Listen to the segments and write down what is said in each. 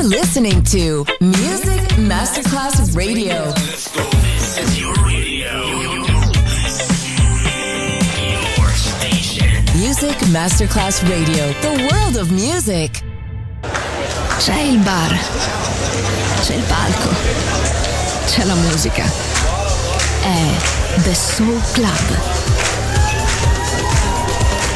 You're listening to Music Masterclass Radio. This is your radio. Your station. Music Masterclass Radio, the world of music. C'è il bar, c'è il palco, c'è la musica. È The Soul Club.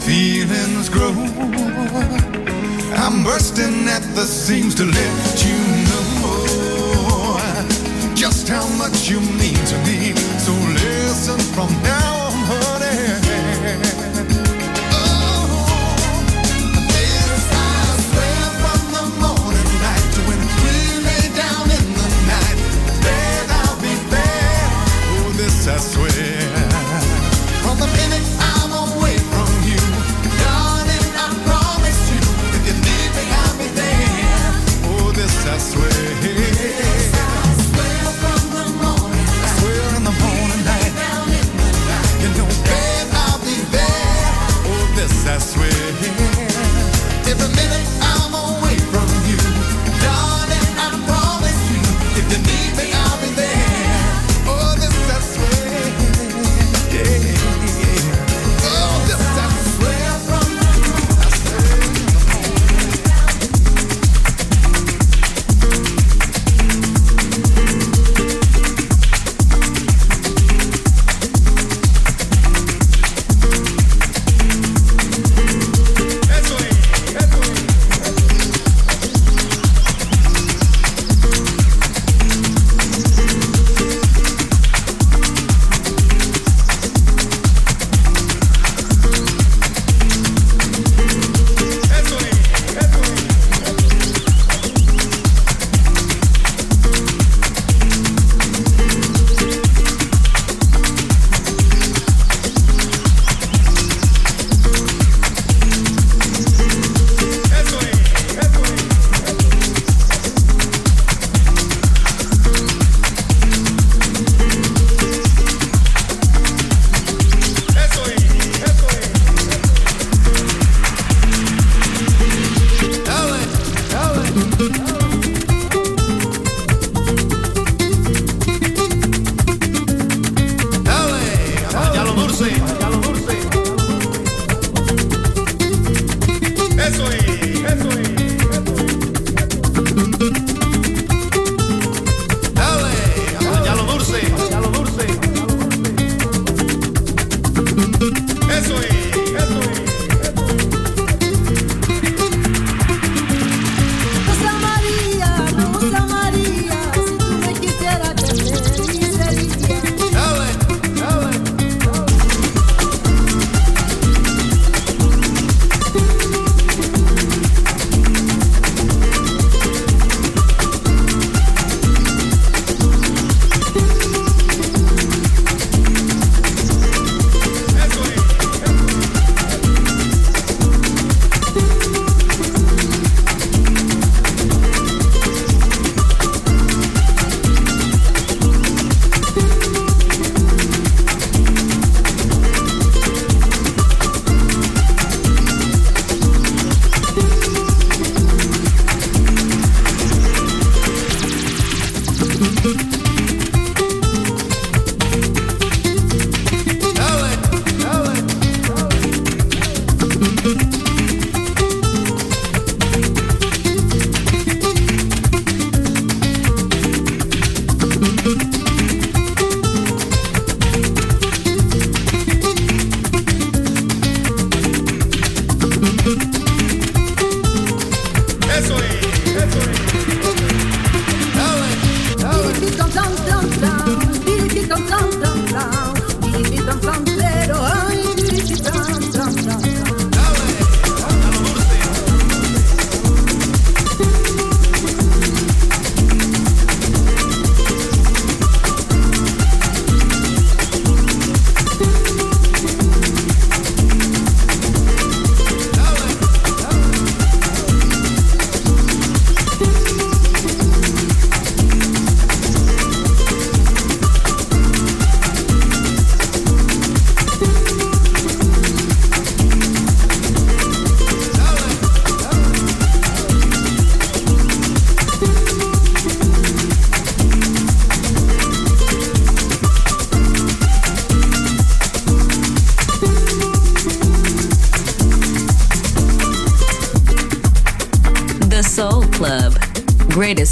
feelings grow. I'm bursting at the seams to let you know just how much you mean to me. So listen from now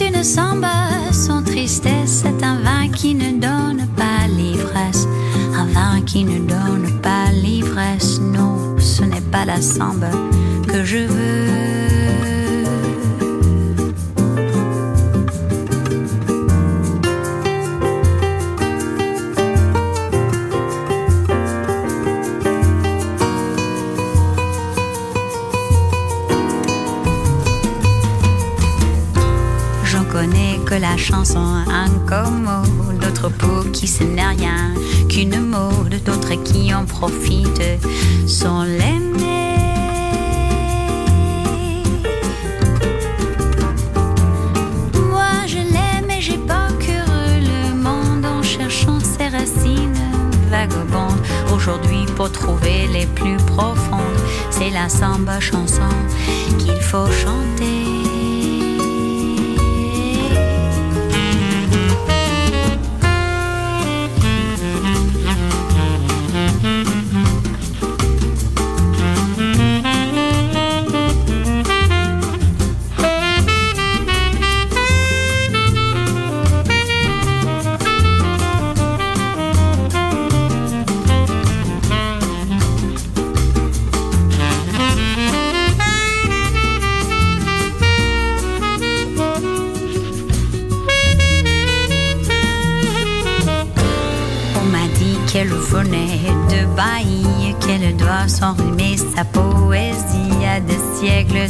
Une samba, son tristesse est un vin qui ne donne pas l'ivresse. Un vin qui ne donne pas l'ivresse, non, ce n'est pas la samba que je veux. La chanson un como, d'autres pour qui ce n'est rien qu'une mode, d'autres qui en profitent sont l'aimé. Moi je l'aime et j'ai pas cru le monde en cherchant ses racines vagabondes. Aujourd'hui pour trouver les plus profondes, c'est la samba chanson qu'il faut chanter.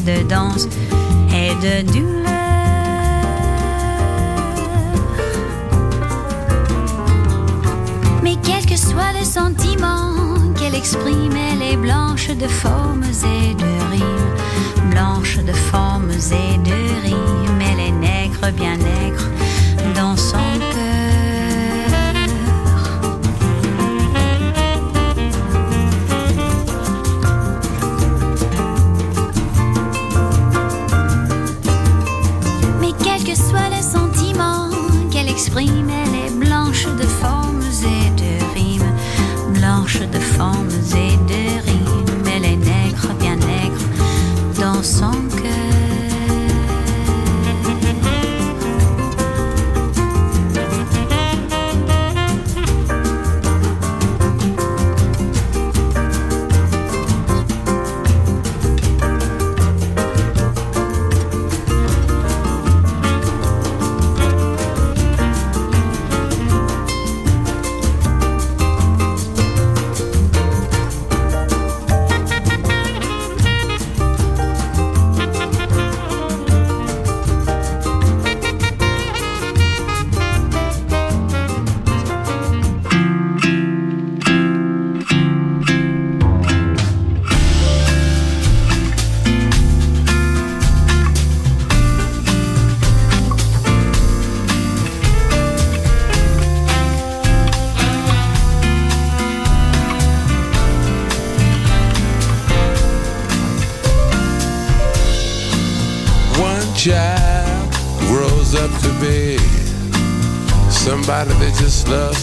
De danse et de douleur. Mais quel que soit le sentiment qu'elle exprime, elle est blanche de formes et de rimes, blanche de formes et de rimes,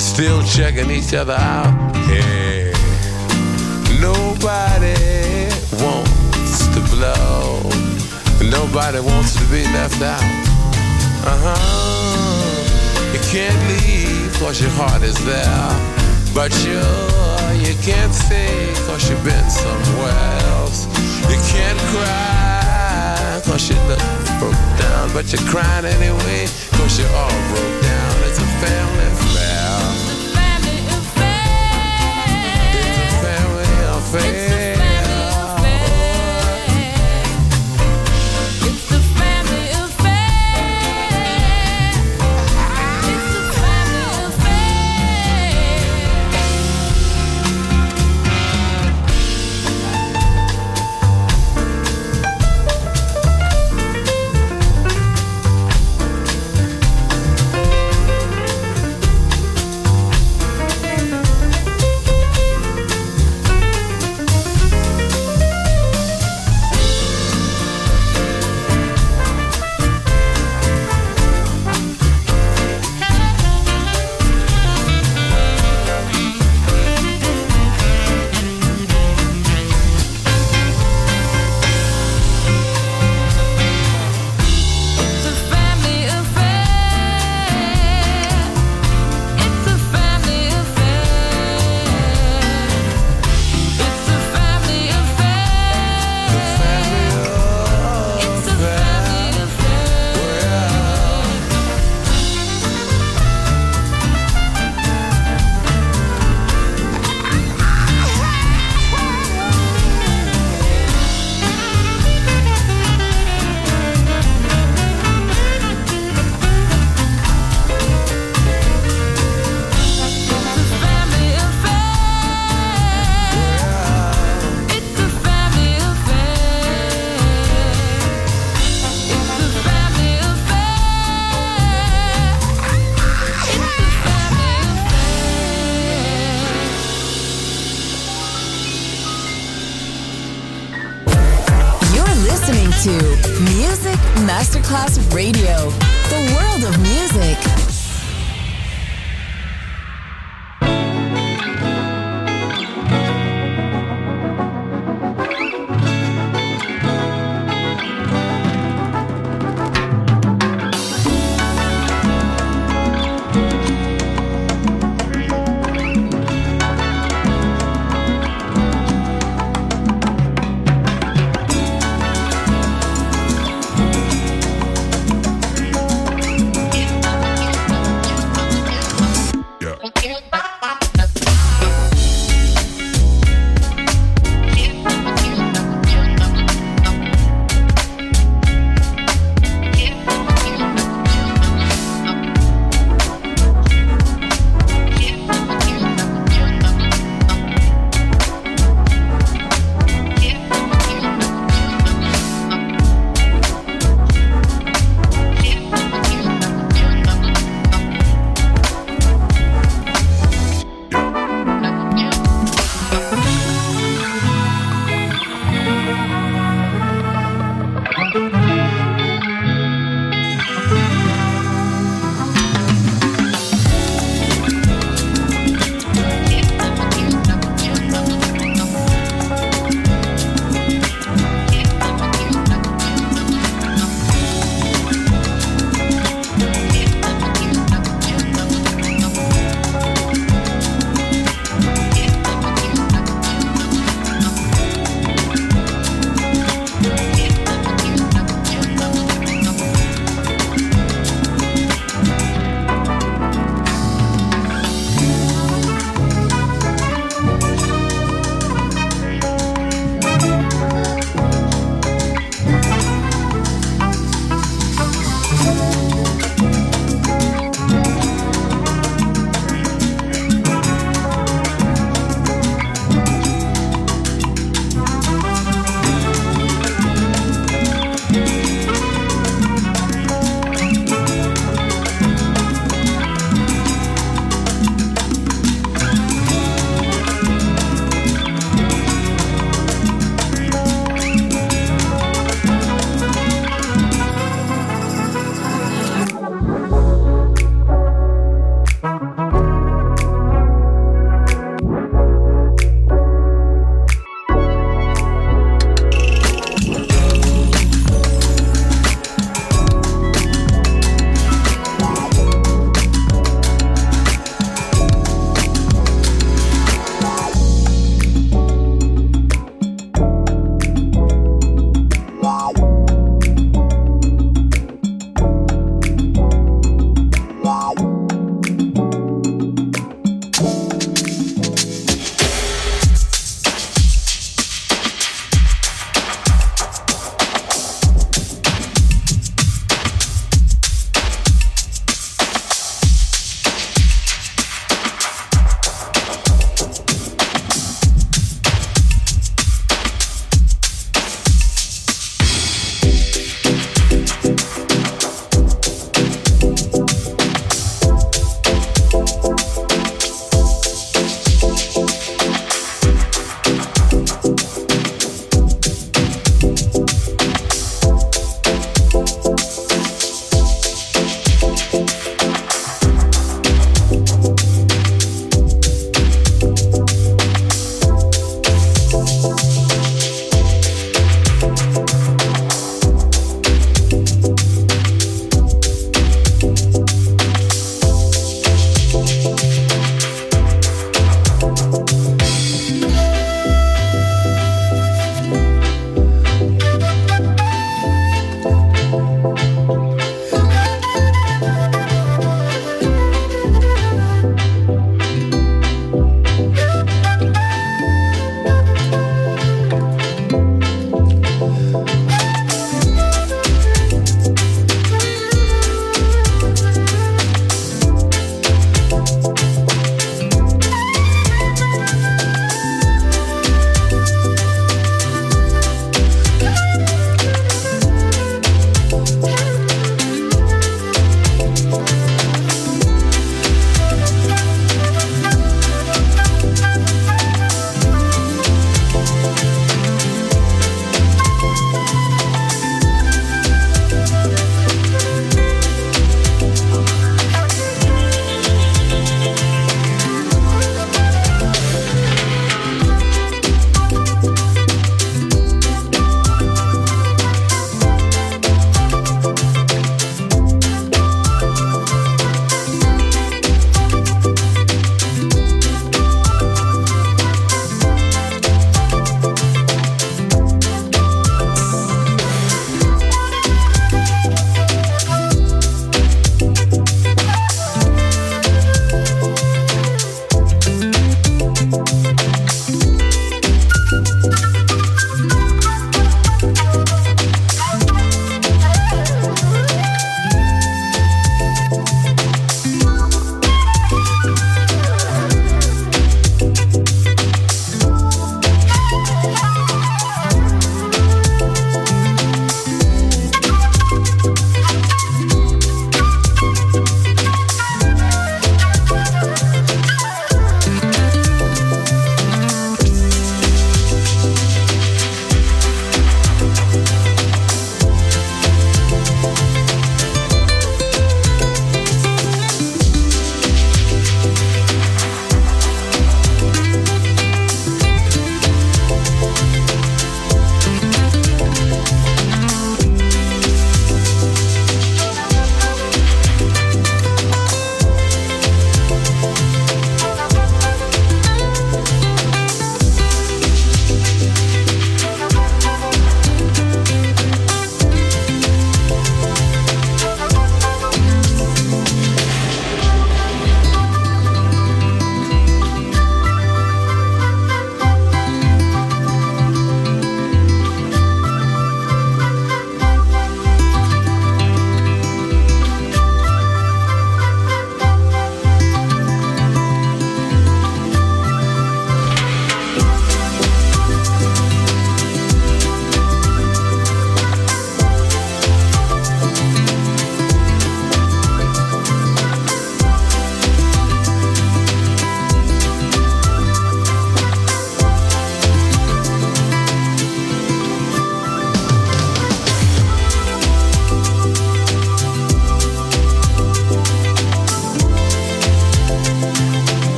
You're still checking each other out. Hey, nobody wants to blow. Nobody wants to be left out. Uh huh. You can't leave cause your heart is there. But you, you can't stay cause you've been somewhere else. You can't cry cause you look broke down. But you're crying anyway cause you're all broke down. It's a family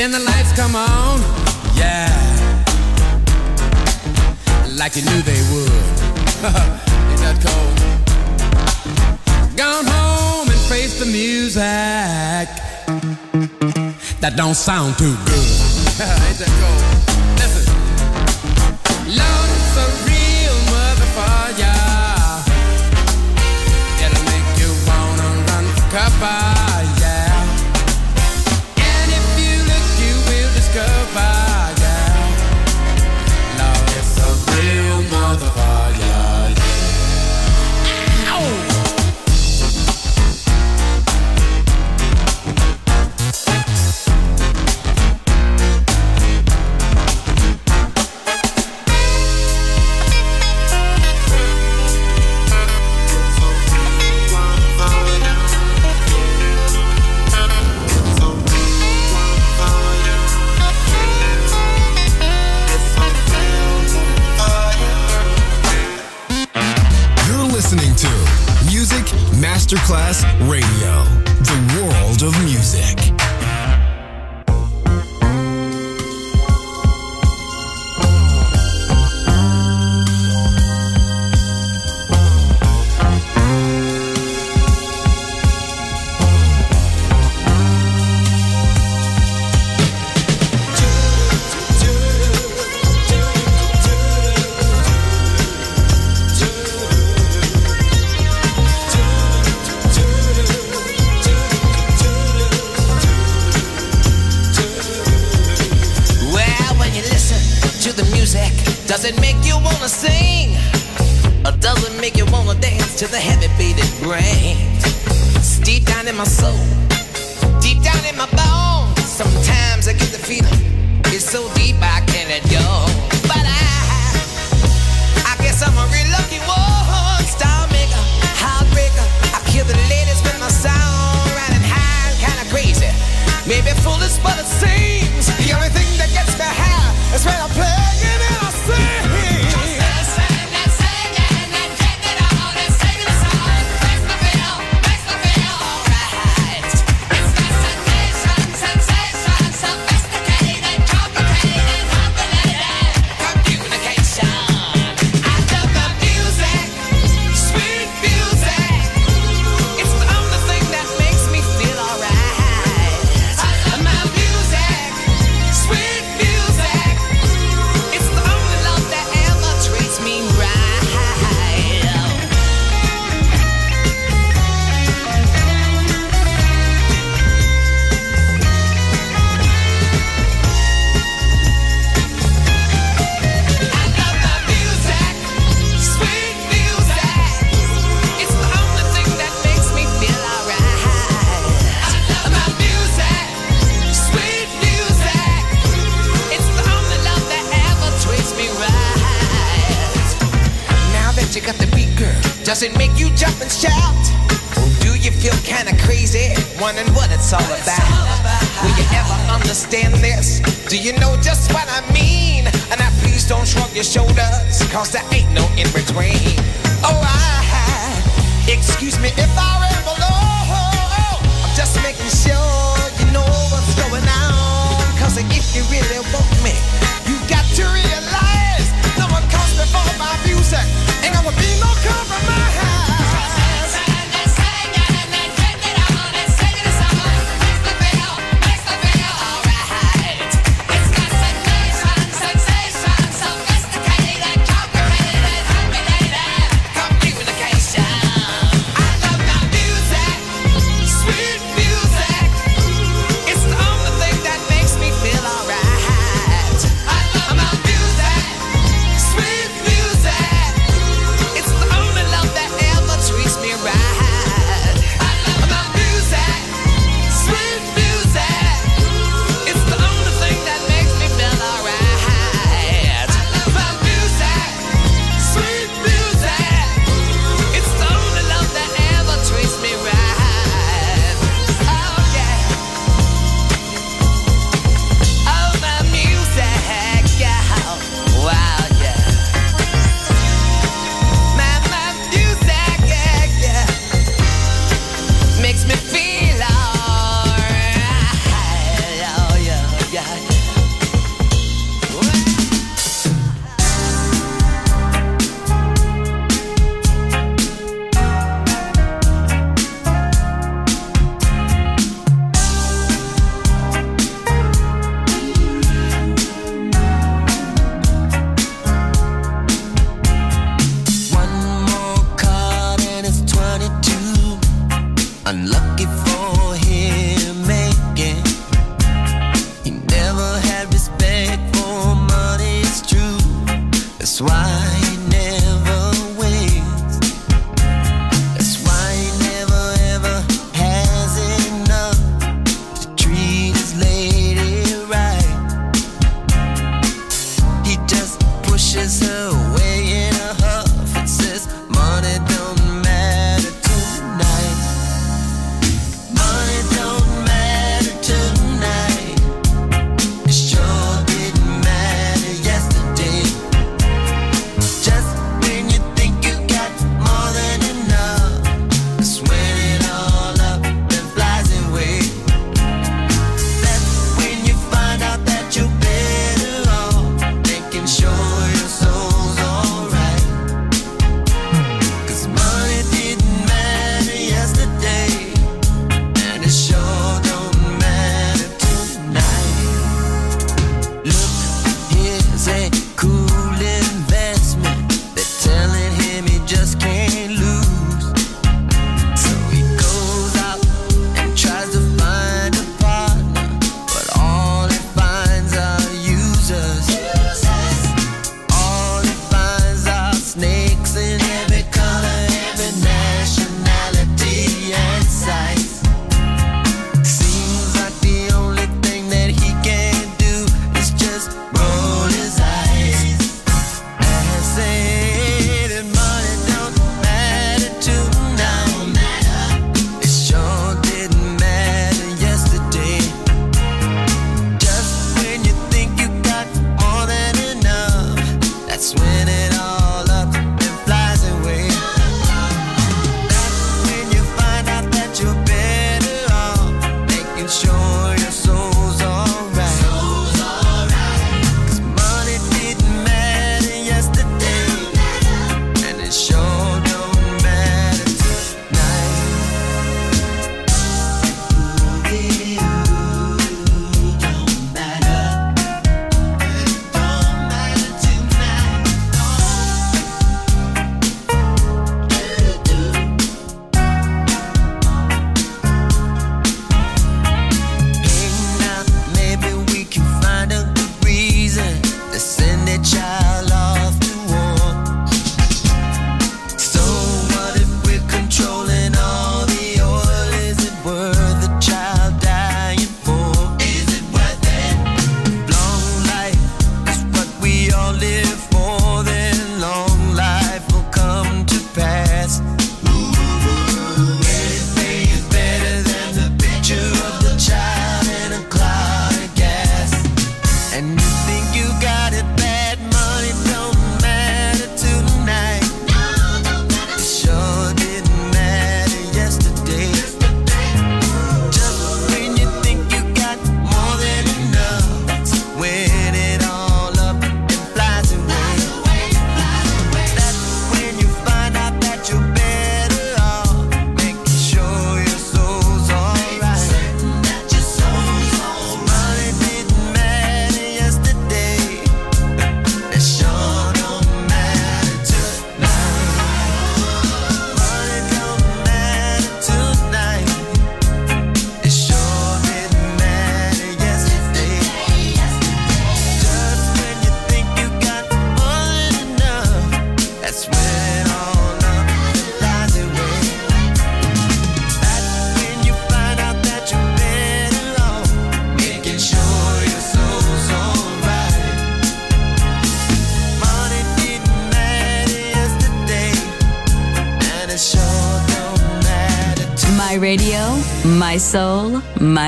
Then the lights come on, yeah, like you knew they would. Ain't that cold? Gone home and face the music that don't sound too good. Ain't that cold? when you listen to the music? Does it make you wanna sing? Or does it make you wanna dance to the heavy beat it brings? It's deep down in my soul, deep down in my bones. Sometimes I get the feeling it's so deep I can't let go. But I, I guess I'm a real lucky one, star maker, heartbreaker. I kill the ladies with my sound, riding high, kinda crazy. Maybe foolish, but it seems. That's where I play. it's all about. Will you ever understand this? Do you know just what I mean? And now please don't shrug your shoulders, cause there ain't no in between. Oh, I, excuse me if I ramble on. I'm just making sure you know what's going on. Cause if you really want me, you got to realize no one comes before my music. Ain't gonna be no compromise. Unlucky for him, making. He never had respect for money, it's true. That's why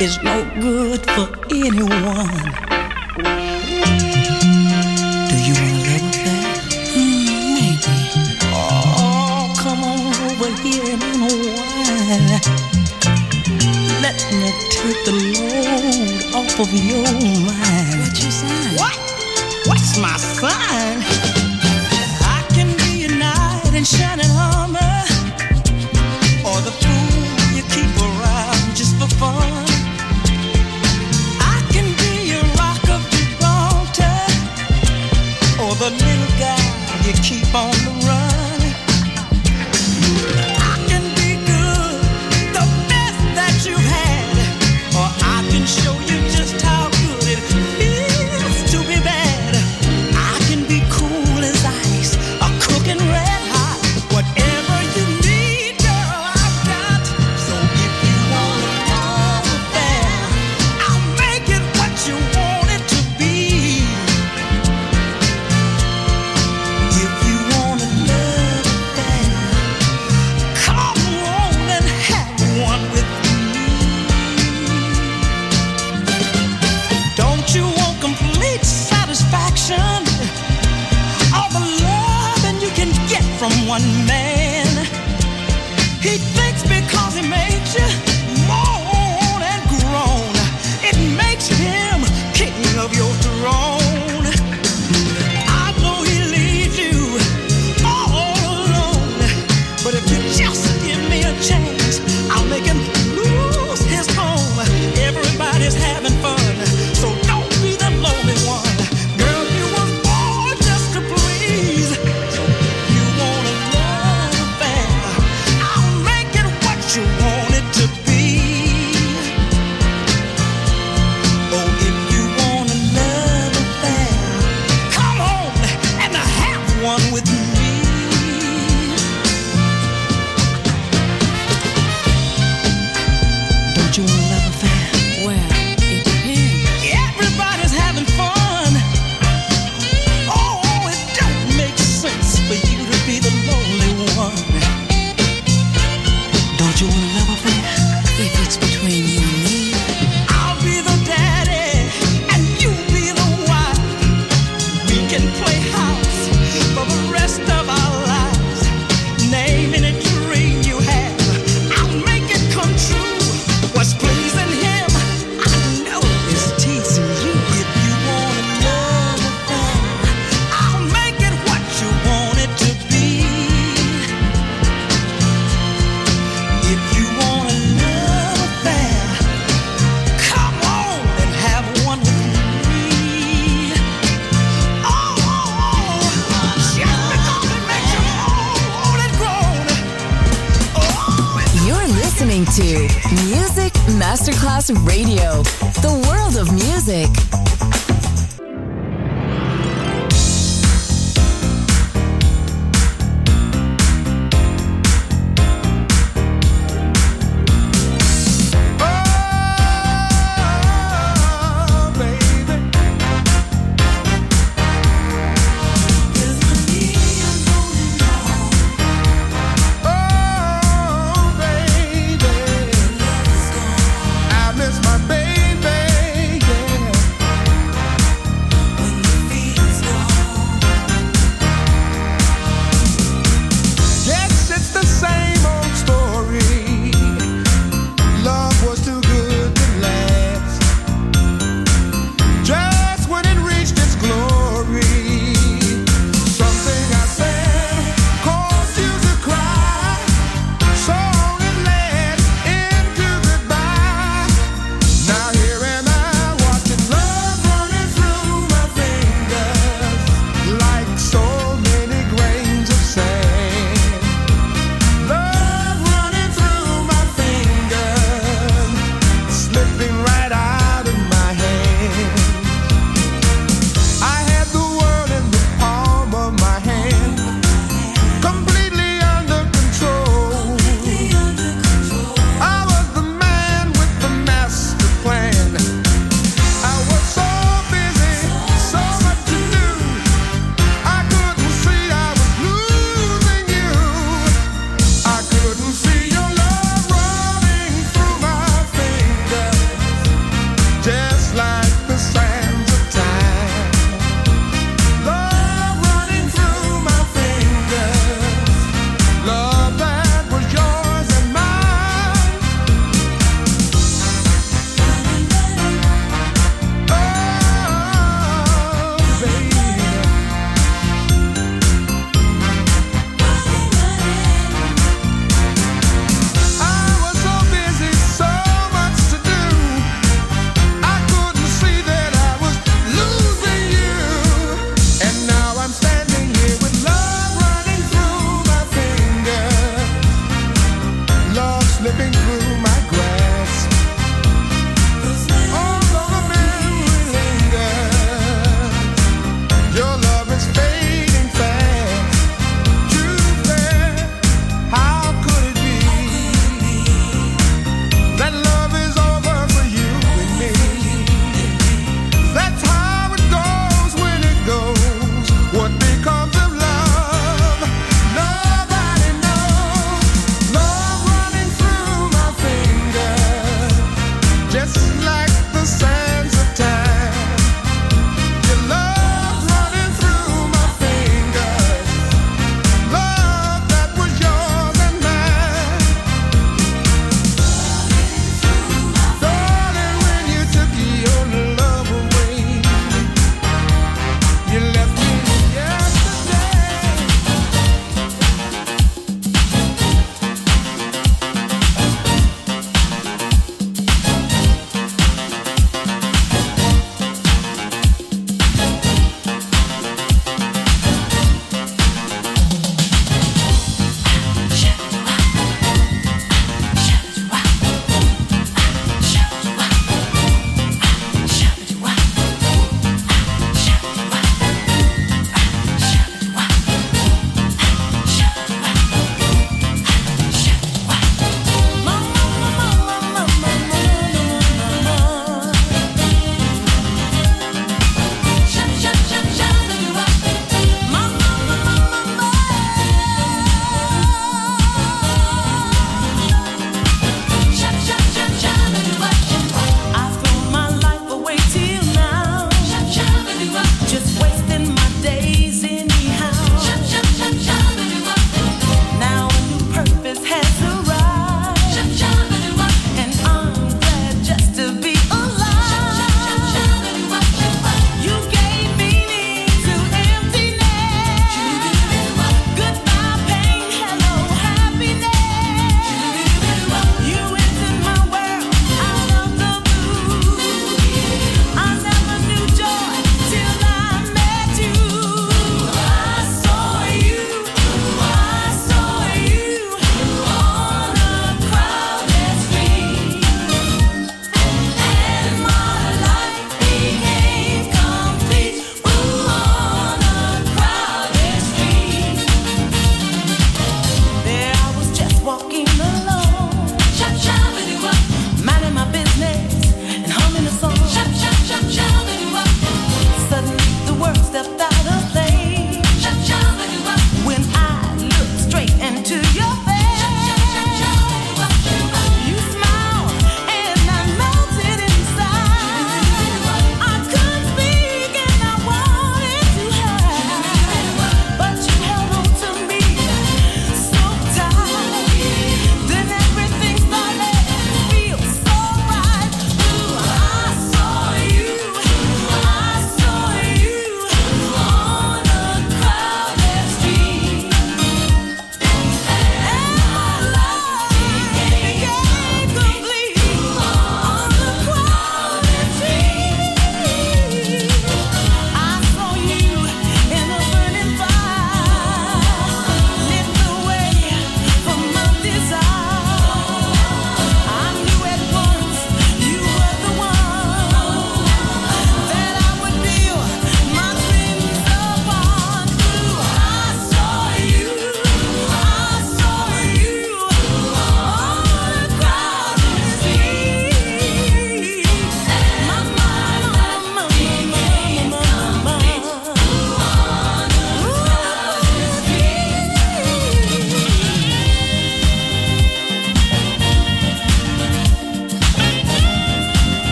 is no good for anyone. Do you wanna live with that? Hmm, maybe. Oh, come on over here and unwind. Let me take the load off of your mind. What's your sign? What? What's my sign? I can be a knight in shining armor. You keep on the